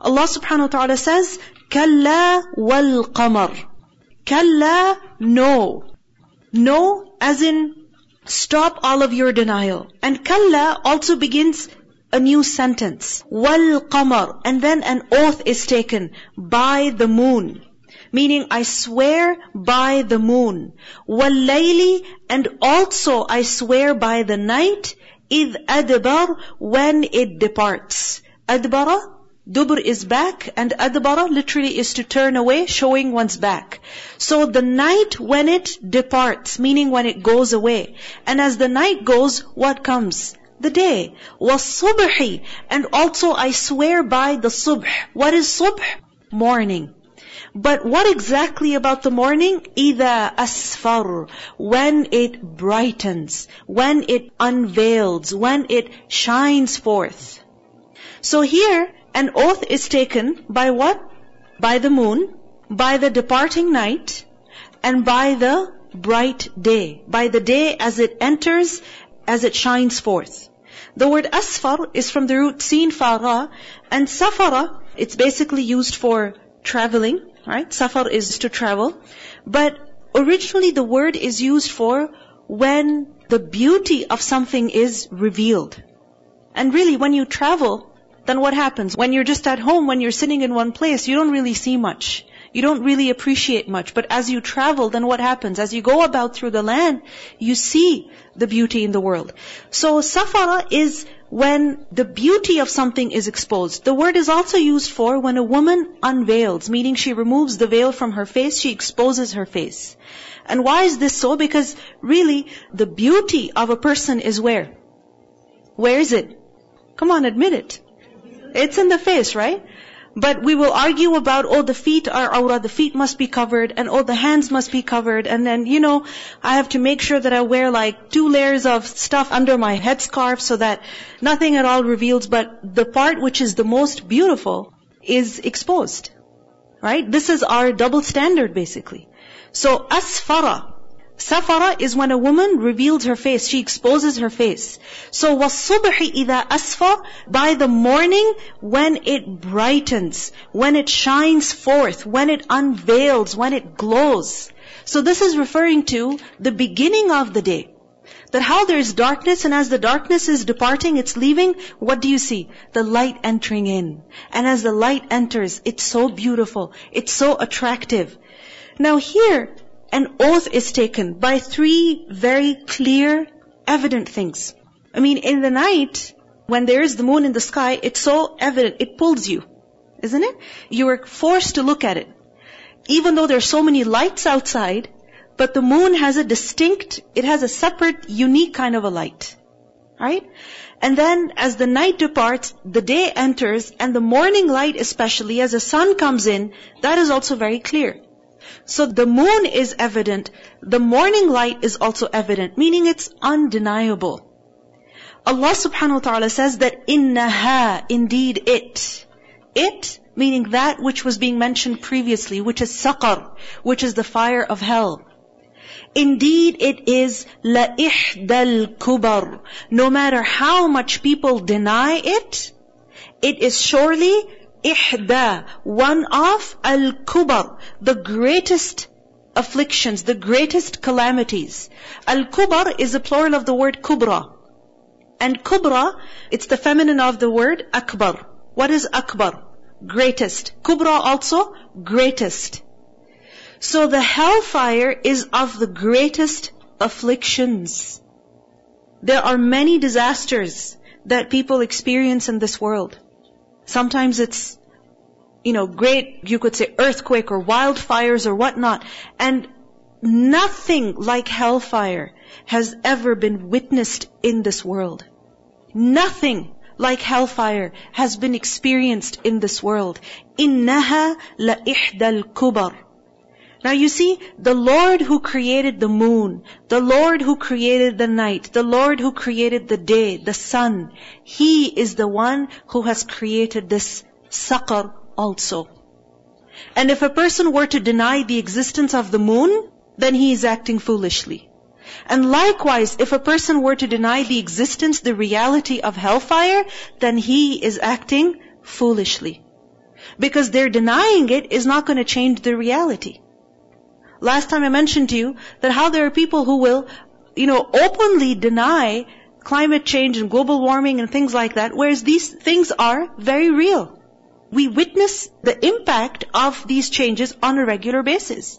Allah subhanahu wa ta'ala says, Kalla wal qamar. Kalla, no. No, as in, stop all of your denial. And kalla also begins a new sentence. Wal qamar. And then an oath is taken by the moon. Meaning, I swear by the moon. Wal layli. And also I swear by the night. Id adbar. When it departs. Adbara. Dubr is back and adbara literally is to turn away, showing one's back. So the night when it departs, meaning when it goes away. And as the night goes, what comes? the day. وَالصُّبْحِ And also I swear by the subh. What is subh? Morning. But what exactly about the morning? إِذَا أَسْفَرُ When it brightens, when it unveils, when it shines forth. So here, an oath is taken by what? By the moon, by the departing night, and by the bright day. By the day as it enters, as it shines forth. The word asfar is from the root sin fara, and safara, it's basically used for traveling, right? Safar is to travel. But originally the word is used for when the beauty of something is revealed. And really, when you travel, then what happens? When you're just at home, when you're sitting in one place, you don't really see much. You don't really appreciate much. But as you travel, then what happens? As you go about through the land, you see the beauty in the world. So safara is when the beauty of something is exposed. The word is also used for when a woman unveils, meaning she removes the veil from her face, she exposes her face. And why is this so? Because really, the beauty of a person is where? Where is it? Come on, admit it. It's in the face, right? But we will argue about, oh, the feet are awrah, the feet must be covered, and oh, the hands must be covered, and then, you know, I have to make sure that I wear like two layers of stuff under my headscarf so that nothing at all reveals, but the part which is the most beautiful is exposed. Right? This is our double standard basically. So, asfara, Safara is when a woman reveals her face, she exposes her face. So وَالصُّبْحِ إِذَا أَسْفَرَ By the morning when it brightens, when it shines forth, when it unveils, when it glows. So this is referring to the beginning of the day. That how there is darkness and as the darkness is departing, it's leaving, what do you see? The light entering in. And as the light enters, it's so beautiful, it's so attractive. Now here, an oath is taken by three very clear, evident things. I mean, in the night, when there is the moon in the sky, it's so evident, it pulls you. Isn't it? You are forced to look at it. Even though there are so many lights outside, but the moon has a distinct, it has a separate, unique kind of a light. Right? And then as the night departs, the day enters, and the morning light especially, as the sun comes in, that is also very clear. So the moon is evident, the morning light is also evident, meaning it's undeniable. Allah subhanahu wa ta'ala says that innaha, indeed it. It, meaning that which was being mentioned previously, which is saqar, which is the fire of hell. Indeed, it is ihdal kubar. No matter how much people deny it, it is surely ihda, one of al-kubar, the greatest afflictions, the greatest calamities. Al-kubar is the plural of the word kubra. And kubra, it's the feminine of the word akbar. What is akbar? Greatest. Kubra also, greatest. So the hellfire is of the greatest afflictions. There are many disasters that people experience in this world. Sometimes it's, you know, great, you could say earthquake or wildfires or whatnot. And nothing like hellfire has ever been witnessed in this world. Nothing like hellfire has been experienced in this world. إِنَّهَا لَإِحْدَى الْكُبَرِ now you see, the Lord who created the moon, the Lord who created the night, the Lord who created the day, the sun, He is the one who has created this saqar also. And if a person were to deny the existence of the moon, then he is acting foolishly. And likewise, if a person were to deny the existence, the reality of hellfire, then he is acting foolishly. Because their denying it is not going to change the reality. Last time I mentioned to you that how there are people who will, you know, openly deny climate change and global warming and things like that, whereas these things are very real. We witness the impact of these changes on a regular basis.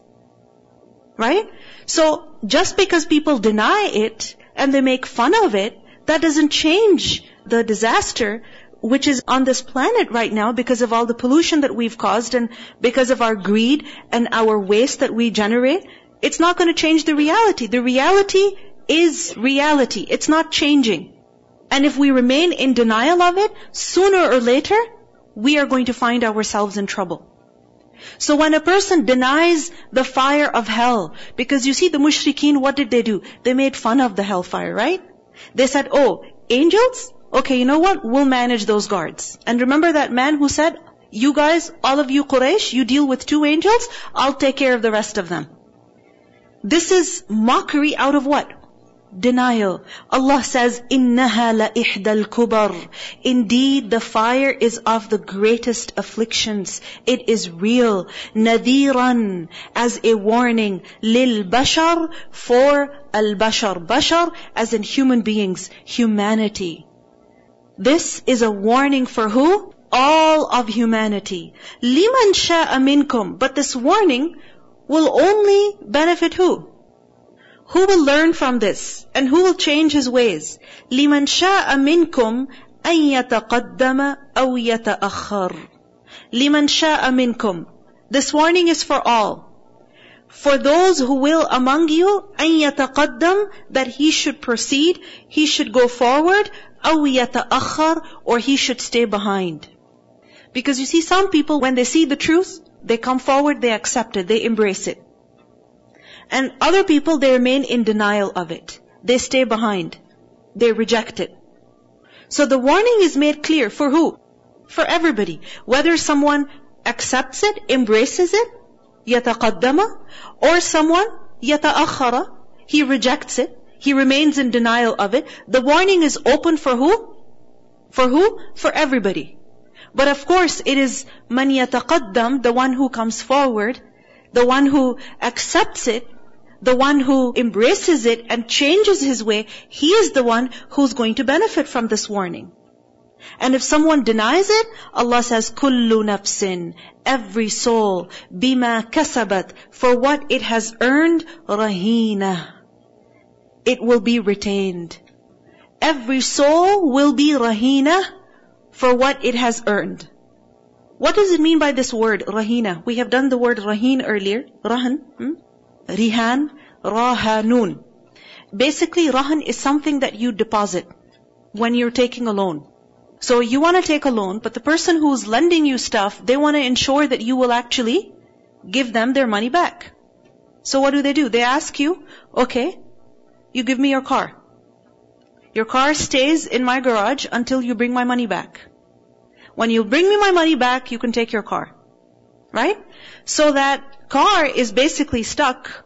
Right? So, just because people deny it and they make fun of it, that doesn't change the disaster which is on this planet right now because of all the pollution that we've caused and because of our greed and our waste that we generate. It's not going to change the reality. The reality is reality. It's not changing. And if we remain in denial of it, sooner or later, we are going to find ourselves in trouble. So when a person denies the fire of hell, because you see the mushrikeen, what did they do? They made fun of the hellfire, right? They said, oh, angels? Okay, you know what? We'll manage those guards. And remember that man who said, you guys, all of you Quraysh, you deal with two angels, I'll take care of the rest of them. This is mockery out of what? Denial. Allah says, إِنَّهَا لَإِحْدَى الْكُبَرِ Indeed, the fire is of the greatest afflictions. It is real. نَذِيرًا As a warning. لِلْبَشَرِ For al-bashar. Bashar as in human beings. Humanity. This is a warning for who? All of humanity. لِمَنْ شَاءَ مِنْكُمْ But this warning will only benefit who? Who will learn from this? And who will change his ways? لِمَنْ شَاءَ مِنْكُمْ أَن يَتَقَدَّمَ أَوْ يَتَأَخَّرُ لِمَنْ شَاءَ مِنْكُمْ This warning is for all. For those who will among you, أَن يَتَقَدَّمْ That he should proceed, he should go forward, أَوْ يَتَأَخَّرُ Or he should stay behind. Because you see, some people, when they see the truth, they come forward, they accept it, they embrace it. And other people, they remain in denial of it. They stay behind. They reject it. So the warning is made clear for who? For everybody. Whether someone accepts it, embraces it, يتقدم, or someone يتأخر, he rejects it, he remains in denial of it. The warning is open for who? For who? For everybody. But of course, it is man yataqaddam, the one who comes forward, the one who accepts it, the one who embraces it and changes his way, he is the one who's going to benefit from this warning. And if someone denies it, Allah says, Kullu nafsin, every soul, bima kasabat, for what it has earned, rahina. It will be retained. Every soul will be rahina for what it has earned. What does it mean by this word, rahina? We have done the word rahin earlier. Rahan. Hmm? Rihan, Rahanun. Basically, Rahan is something that you deposit when you're taking a loan. So you want to take a loan, but the person who's lending you stuff, they want to ensure that you will actually give them their money back. So what do they do? They ask you, okay, you give me your car. Your car stays in my garage until you bring my money back. When you bring me my money back, you can take your car. Right? So that car is basically stuck,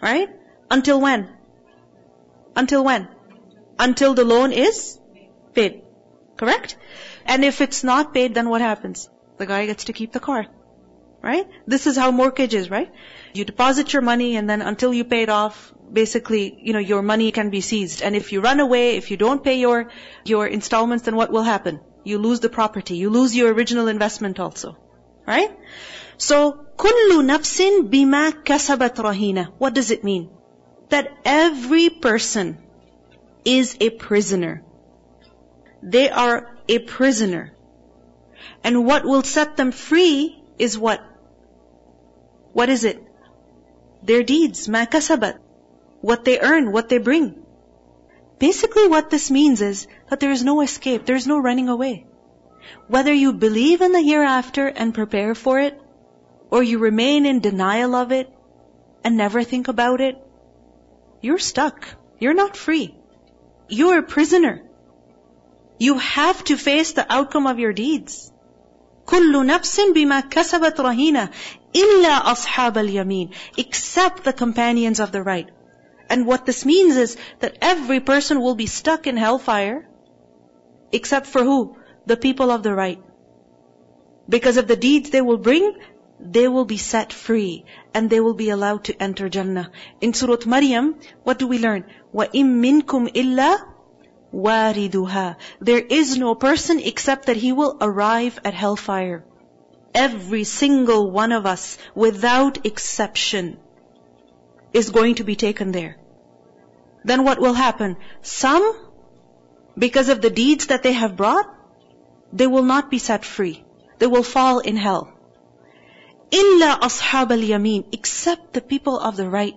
right? Until when? Until when? Until the loan is paid. Correct? And if it's not paid, then what happens? The guy gets to keep the car. Right? This is how mortgage is, right? You deposit your money and then until you pay it off, basically, you know, your money can be seized. And if you run away, if you don't pay your, your installments, then what will happen? You lose the property. You lose your original investment also. Right? So, كل نفس بما كسبت رهينة. What does it mean? That every person is a prisoner. They are a prisoner. And what will set them free is what? What is it? Their deeds, ما كسبت. What they earn, what they bring. Basically what this means is that there is no escape, there is no running away. Whether you believe in the hereafter and prepare for it, or you remain in denial of it and never think about it, you're stuck. You're not free. You're a prisoner. You have to face the outcome of your deeds. كل نفس بما كسبت رهينة إلا أصحاب اليمين except the companions of the right. And what this means is that every person will be stuck in hellfire except for who? the people of the right. because of the deeds they will bring, they will be set free and they will be allowed to enter Jannah. In Surah Maryam, what do we learn? وَإِن مِّنكُمْ إِلَّا وَارِدُهَا There is no person except that he will arrive at hellfire. Every single one of us, without exception, is going to be taken there. then what will happen? Some, because of the deeds that they have brought, they will not be set free. They will fall in hell. Illa ashab al-yameen, except the people of the right.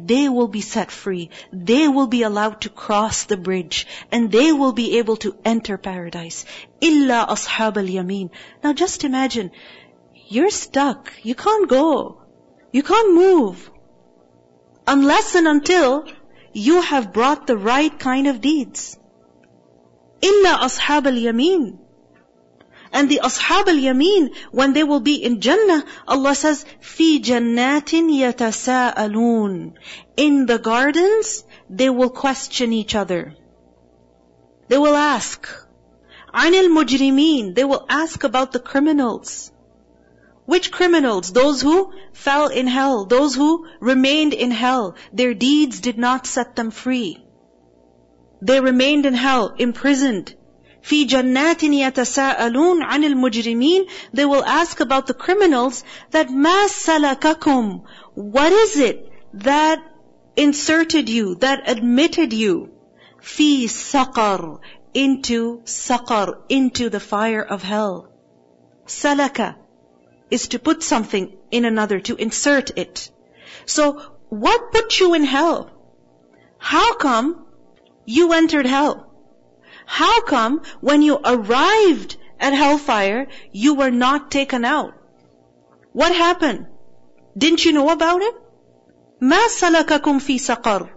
They will be set free. They will be allowed to cross the bridge and they will be able to enter paradise. Illa ashab al-yameen. Now just imagine, you're stuck. You can't go. You can't move. Unless and until you have brought the right kind of deeds. Inna ashab al-yameen. And the ashab al-yameen, when they will be in Jannah, Allah says, fi jannatin yatasa'aloon. In the gardens, they will question each other. They will ask. Anil mujrimeen. They will ask about the criminals. Which criminals? Those who fell in hell. Those who remained in hell. Their deeds did not set them free. They remained in hell, imprisoned. في جنات يتساءلون عن المجرمين They will ask about the criminals that ما سلككم What is it that inserted you, that admitted you في سقر into سقر, into the fire of hell. Salaka is to put something in another, to insert it. So, what put you in hell? How come you entered hell? How come when you arrived at hellfire, you were not taken out? What happened? Didn't you know about it? ما سلككم في سقر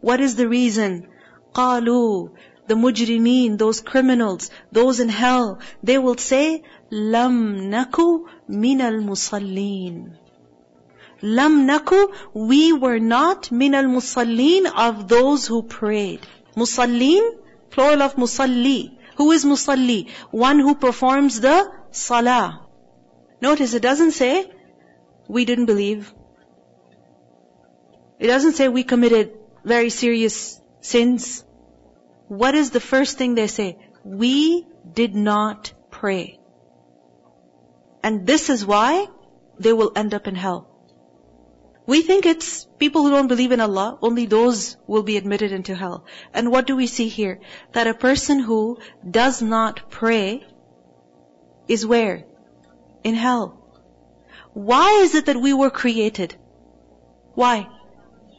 What is the reason? قالوا the mujrimeen, those criminals, those in hell, they will say, Lam naku minal musallin. Lam naku, we were not minal musallin of those who prayed. Musallin, plural of musalli. Who is musalli? One who performs the salah. Notice it doesn't say, we didn't believe. It doesn't say we committed very serious sins. What is the first thing they say? We did not pray. And this is why they will end up in hell. We think it's people who don't believe in Allah, only those will be admitted into hell. And what do we see here? That a person who does not pray is where? In hell. Why is it that we were created? Why?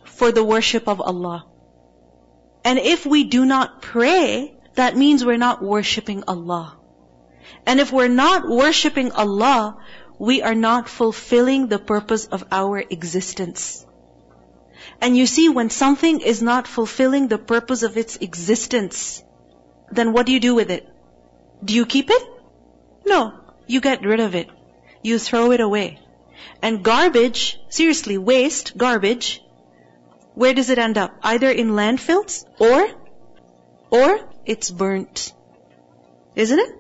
For the worship of Allah. And if we do not pray, that means we're not worshipping Allah. And if we're not worshipping Allah, we are not fulfilling the purpose of our existence. And you see, when something is not fulfilling the purpose of its existence, then what do you do with it? Do you keep it? No. You get rid of it. You throw it away. And garbage, seriously, waste, garbage, where does it end up? Either in landfills or, or it's burnt. Isn't it?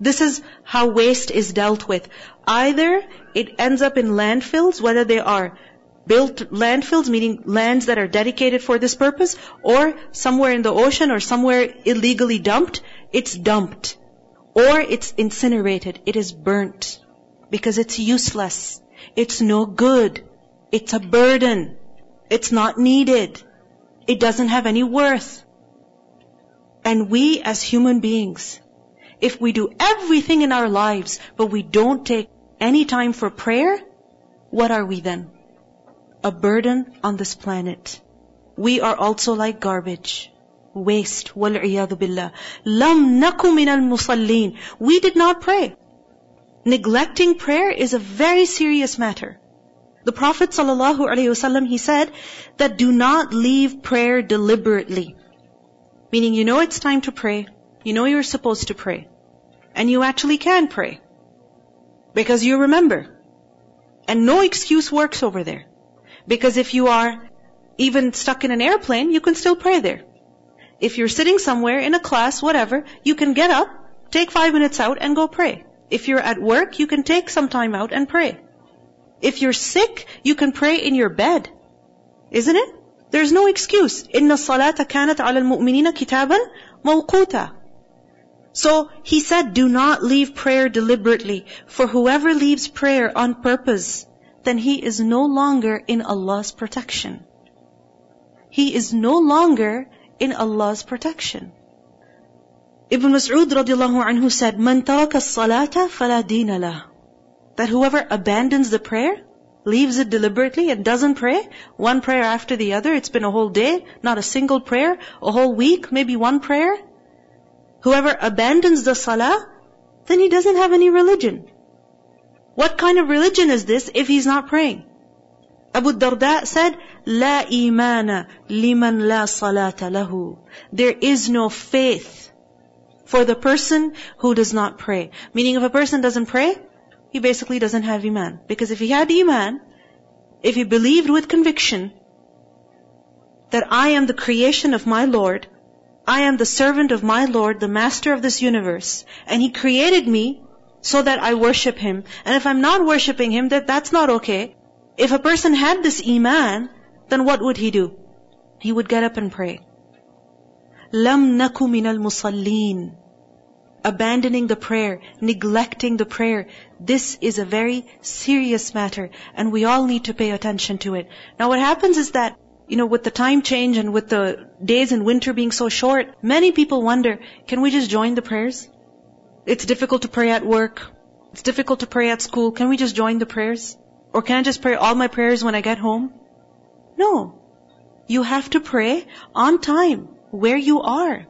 This is how waste is dealt with. Either it ends up in landfills, whether they are built landfills, meaning lands that are dedicated for this purpose, or somewhere in the ocean or somewhere illegally dumped, it's dumped. Or it's incinerated. It is burnt. Because it's useless. It's no good. It's a burden. It's not needed. It doesn't have any worth. And we as human beings, if we do everything in our lives, but we don't take any time for prayer, what are we then? A burden on this planet. We are also like garbage. Waste. وَالْعِيَاذُ بِاللَّهِ لَمْ نَكُ مِنَ الْمُصَلِّينَ We did not pray. Neglecting prayer is a very serious matter. The Prophet ﷺ, he said that do not leave prayer deliberately. Meaning you know it's time to pray. You know you're supposed to pray. And you actually can pray. Because you remember. And no excuse works over there. Because if you are even stuck in an airplane, you can still pray there. If you're sitting somewhere in a class, whatever, you can get up, take five minutes out and go pray. If you're at work, you can take some time out and pray. If you're sick, you can pray in your bed. Isn't it? There's no excuse. إِنَّ الصَّلَاةَ كَانَتْ عَلَى الْمُؤْمِنِينَ كِتَابًا مَوْقُوتًا So he said, do not leave prayer deliberately. For whoever leaves prayer on purpose, then he is no longer in Allah's protection. He is no longer in Allah's protection. Ibn Mas'ud radiallahu anhu said, Man taraka salata fala dina lah. That whoever abandons the prayer, leaves it deliberately and doesn't pray, one prayer after the other, it's been a whole day, not a single prayer, a whole week, maybe one prayer. Whoever abandons the salah, then he doesn't have any religion. What kind of religion is this if he's not praying? Abu Darda said, لا إيمان لمن لا صلاة له. There is no faith for the person who does not pray. Meaning if a person doesn't pray, he basically doesn't have iman. Because if he had iman, if he believed with conviction that I am the creation of my Lord, I am the servant of my Lord, the master of this universe, and he created me so that I worship him. And if I'm not worshipping him, that that's not okay. If a person had this iman, then what would he do? He would get up and pray. لم نكن من المصلين abandoning the prayer, neglecting the prayer. This is a very serious matter and we all need to pay attention to it. Now what happens is that, you know, with the time change and with the days in winter being so short, many people wonder, can we just join the prayers? It's difficult to pray at work. It's difficult to pray at school. Can we just join the prayers? Or can I just pray all my prayers when I get home? No. You have to pray on time, where you are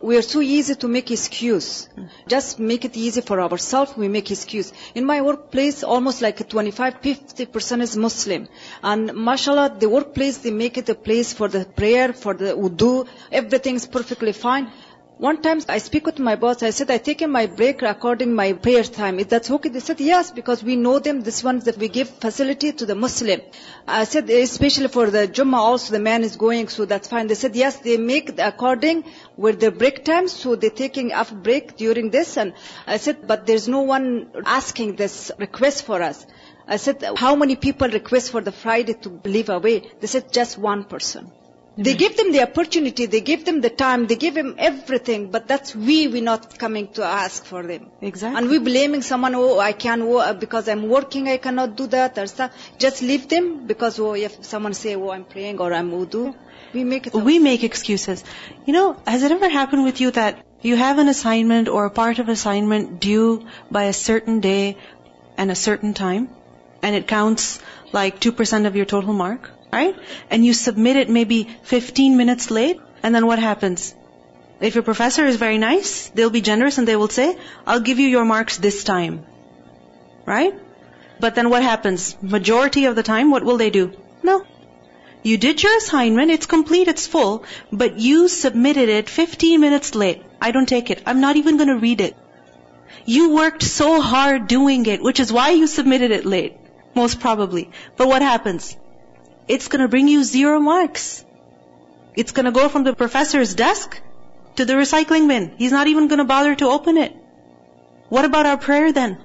we are too easy to make excuse. Just make it easy for ourselves, we make excuse. In my workplace, almost like 25, 50% is Muslim. And mashallah, the workplace, they make it a place for the prayer, for the wudu, everything's perfectly fine. One time I speak with my boss, I said, I taken my break according my prayer time. Is that okay? They said, yes, because we know them, this one that we give facility to the Muslim. I said, especially for the Jummah also the man is going, so that's fine. They said, yes, they make according with the break time, so they're taking off break during this. And I said, but there's no one asking this request for us. I said, how many people request for the Friday to leave away? They said, just one person. They give them the opportunity, they give them the time, they give them everything, but that's we, we're not coming to ask for them. Exactly. And we're blaming someone, oh, I can't, oh, because I'm working, I cannot do that, or stuff. Just leave them, because, oh, if someone say, oh, I'm praying, or I'm wudu, we make it. We make excuses. You know, has it ever happened with you that you have an assignment or a part of assignment due by a certain day and a certain time, and it counts like 2% of your total mark? Right? And you submit it maybe 15 minutes late, and then what happens? If your professor is very nice, they'll be generous and they will say, I'll give you your marks this time. Right? But then what happens? Majority of the time, what will they do? No. You did your assignment, it's complete, it's full, but you submitted it 15 minutes late. I don't take it. I'm not even gonna read it. You worked so hard doing it, which is why you submitted it late. Most probably. But what happens? It's to bring you zero marks. It's to go from the professor's desk to the recycling bin. He's not even to bother to open it. What about our prayer then?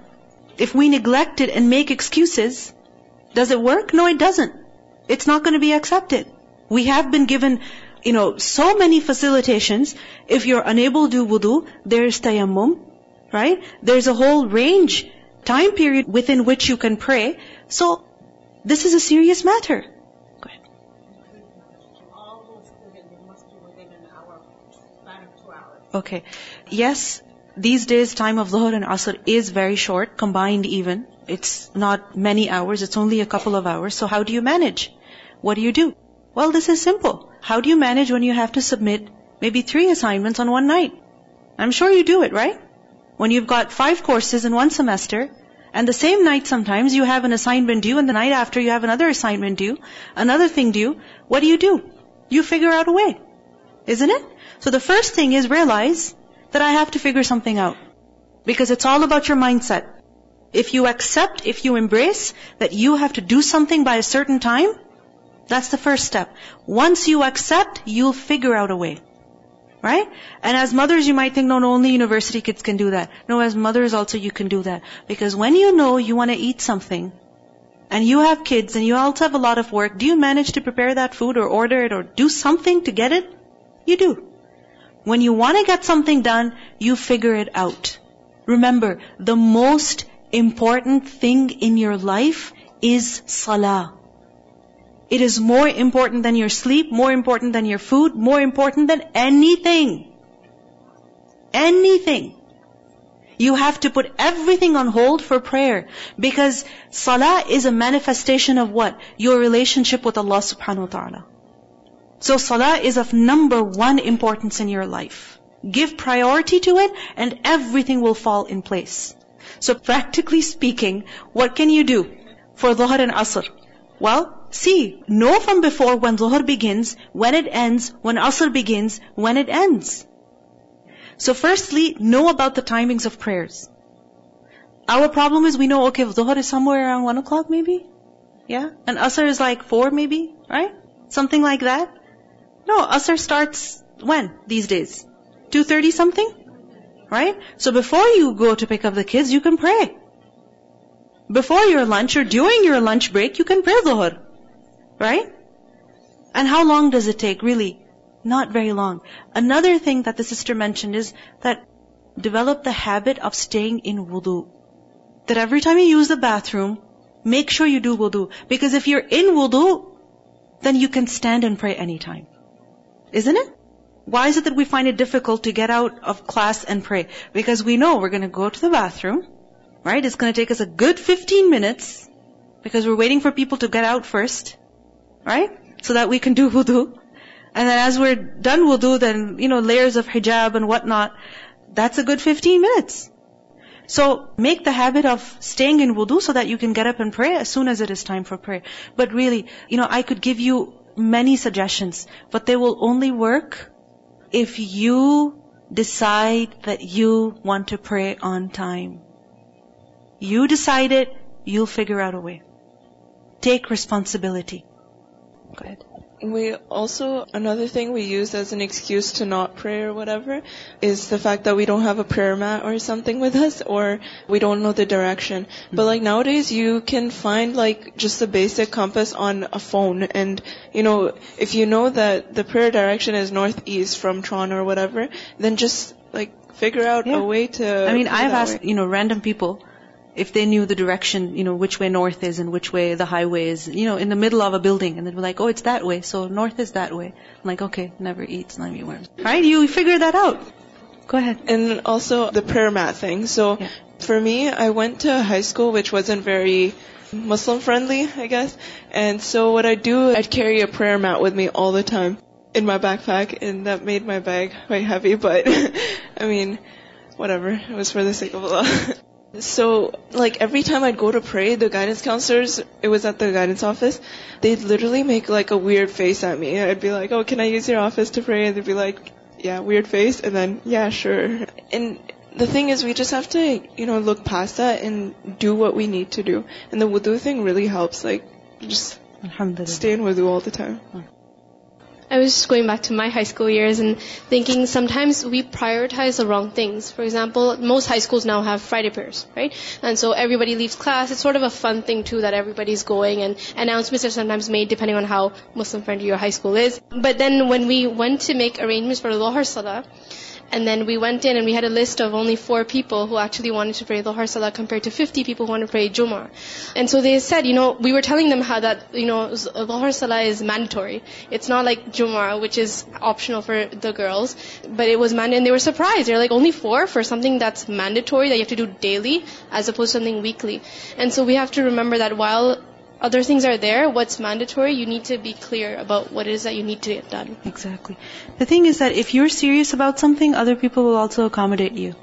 If we neglect it and make excuses, does it work? No, it doesn't. It's not to be accepted. We have been given, you know, so many facilitations. If you're unable to do wudu, there's tayammum, right? There's a whole range, time period within which you can pray. So, this is a serious matter. Okay. Yes, these days time of Dhuhr and Asr is very short, combined even. It's not many hours, it's only a couple of hours. So how do you manage? What do you do? Well, this is simple. How do you manage when you have to submit maybe three assignments on one night? I'm sure you do it, right? When you've got five courses in one semester, and the same night sometimes you have an assignment due, and the night after you have another assignment due, another thing due, what do you do? You figure out a way. Isn't it? So the first thing is realize that I have to figure something out. Because it's all about your mindset. If you accept, if you embrace that you have to do something by a certain time, that's the first step. Once you accept, you'll figure out a way. Right? And as mothers, you might think, no, no, only university kids can do that. No, as mothers also you can do that. Because when you know you want to eat something, and you have kids, and you also have a lot of work, do you manage to prepare that food or order it or do something to get it? You do. When you want to get something done, you figure it out. Remember, the most important thing in your life is salah. It is more important than your sleep, more important than your food, more important than anything. Anything. You have to put everything on hold for prayer. Because salah is a manifestation of what? Your relationship with Allah subhanahu wa ta'ala. So salah is of number one importance in your life. Give priority to it and everything will fall in place. So practically speaking, what can you do for Dhuhr and Asr? Well, see, know from before when Dhuhr begins, when it ends, when Asr begins, when it ends. So firstly, know about the timings of prayers. Our problem is we know, okay, Dhuhr is somewhere around 1 o'clock maybe? Yeah? And Asr is like 4 maybe? Right? Something like that? No, Asr starts when these days? 2.30 something? Right? So before you go to pick up the kids, you can pray. Before your lunch or during your lunch break, you can pray Dhuhr. Right? And how long does it take? Really? Not very long. Another thing that the sister mentioned is that develop the habit of staying in wudu. That every time you use the bathroom, make sure you do wudu. Because if you're in wudu, then you can stand and pray anytime. Isn't it? Why is it that we find it difficult to get out of class and pray? Because we know we're going to go to the bathroom, right? It's going to take us a good 15 minutes because we're waiting for people to get out first, right? So that we can do wudu. And then as we're done wudu, then, you know, layers of hijab and whatnot, that's a good 15 minutes. So make the habit of staying in wudu so that you can get up and pray as soon as it is time for prayer. But really, you know, I could give you many suggestions, but they will only work if you decide that you want to pray on time. You decide it, you'll figure out a way. Take responsibility. Go ahead. We also, another thing we use as an excuse to not pray or whatever is the fact that we don't have a prayer mat or something with us or we don't know the direction. But like nowadays you can find like just a basic compass on a phone and you know, if you know that the prayer direction is northeast from Toronto or whatever, then just like figure out Yeah. a way to I mean, I've asked, way. you know, random people if they knew the direction, you know, which way north is and which way the highway is, you know, in the middle of a building. And they'd be like, oh, it's that way. So north is that way. I'm like, okay, never eat slimy worms. Right? You figure that out. Go ahead. And also the prayer mat thing. So Yeah. for me, I went to high school which wasn't very Muslim friendly, I guess. And so what I do, I'd carry a prayer mat with me all the time in my backpack and that made my bag quite heavy, but I mean, whatever. It was for the sake of Allah. So, like every time I'd go to pray, the guidance counselors, it was at the guidance office, they'd literally make like a weird face at me. I'd be like, oh, can I use your office to pray? And they'd be like, yeah, weird face. And then, yeah, sure. And the thing is, we just have to, you know, look past that and do what we need to do. And the wudu thing really helps. Like, just stay in wudu all the time. Mm. I was just going back to my high school years and thinking sometimes we prioritize the wrong things. For example, most high schools now have Friday prayers, right? And so everybody leaves class. It's sort of a fun thing too that everybody's going and announcements are sometimes made depending on how Muslim friendly your high school is. But then when we went to make arrangements for Dhuhr Salah, and then we went in and we had a list of only four people who actually wanted to pray Dhuhr Salah compared to 50 people who wanted to pray Jummah. And so they said, you know, we were telling them how that, you know, Dhuhr Salah is mandatory. It's not like Jummah, which is optional for the girls. But it was mandatory. And they were surprised. They're like, only four for something that's mandatory that you have to do daily as opposed to something weekly. And so we have to remember that while other things are there, what's mandatory, you need to be clear about what it is that you need to get done. Exactly. The thing is that if you're serious about something, other people will also accommodate you.